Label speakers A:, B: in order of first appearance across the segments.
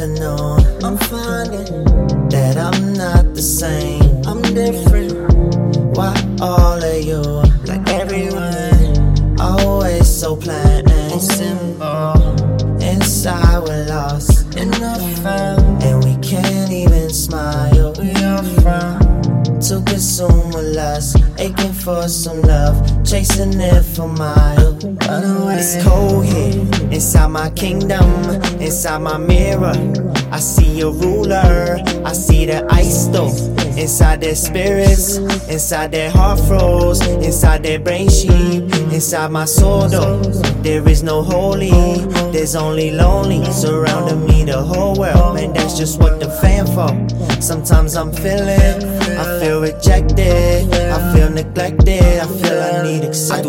A: afternoon, I'm finding that I'm not the same. I'm different. Why all of you, like everyone, always so plain and simple? Inside we're lost in the aching for some love, chasing it for miles. It's cold here, inside my kingdom, inside my mirror. I see a ruler, I see the ice though. Inside their spirits, inside their heart froze, inside their brain sheep, inside my soul though. There is no holy, there's only lonely. Surrounding me the whole world, man, that's just what the fan for. Sometimes I'm feeling, I feel rejected, Feel neglected, I feel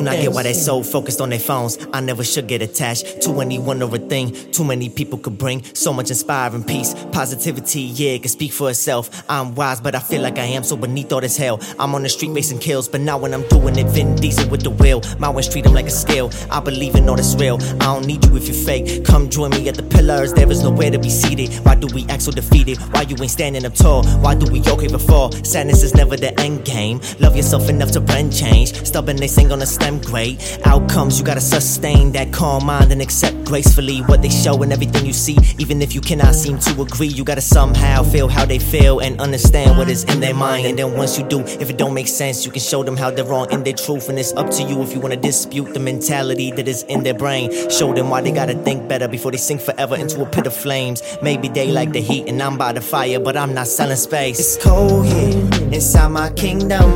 B: do not get why they so focused on their phones. I never should get attached to anyone or a thing. Too many people could bring so much inspiring peace, positivity. Yeah, it can speak for itself. I'm wise, but I feel like I am so beneath all this hell. I'm on the street racing kills, but now when I'm doing it, Vin Diesel with the wheel. My ones treat them like a skill. I believe in all this real. I don't need you if you're fake. Come join me at the pillars. There is nowhere to be seated. Why do we act so defeated? Why you ain't standing up tall? Why do we a fall? Sadness is never the end game. Love yourself enough to brand change. Stubborn, they sing on a stem great. Outcomes, you gotta sustain that calm mind and accept gracefully what they show and everything you see. Even if you cannot seem to agree, you gotta somehow feel how they feel and understand what is in their mind. And then once you do, if it don't make sense, you can show them how they're wrong in their truth. And it's up to you if you wanna dispute the mentality that is in their brain. Show them why they gotta think better before they sink forever into a pit of flames. Maybe they like the heat and I'm by the fire, but I'm not selling space.
A: It's cold here, inside my kingdom,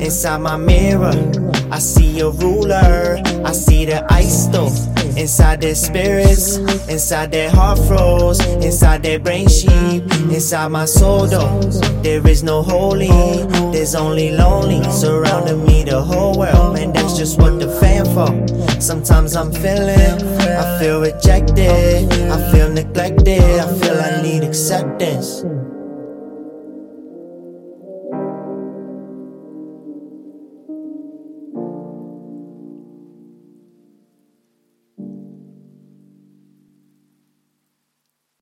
A: inside my mirror. I see a ruler, I see the ice though. Inside their spirits, inside their heart froze, inside their brain sheep, inside my soul though. There is no holy, there's only lonely. Surrounding me the whole world, man, that's just what the fan for. Sometimes I'm feeling, I feel rejected, I feel neglected, I feel I need acceptance.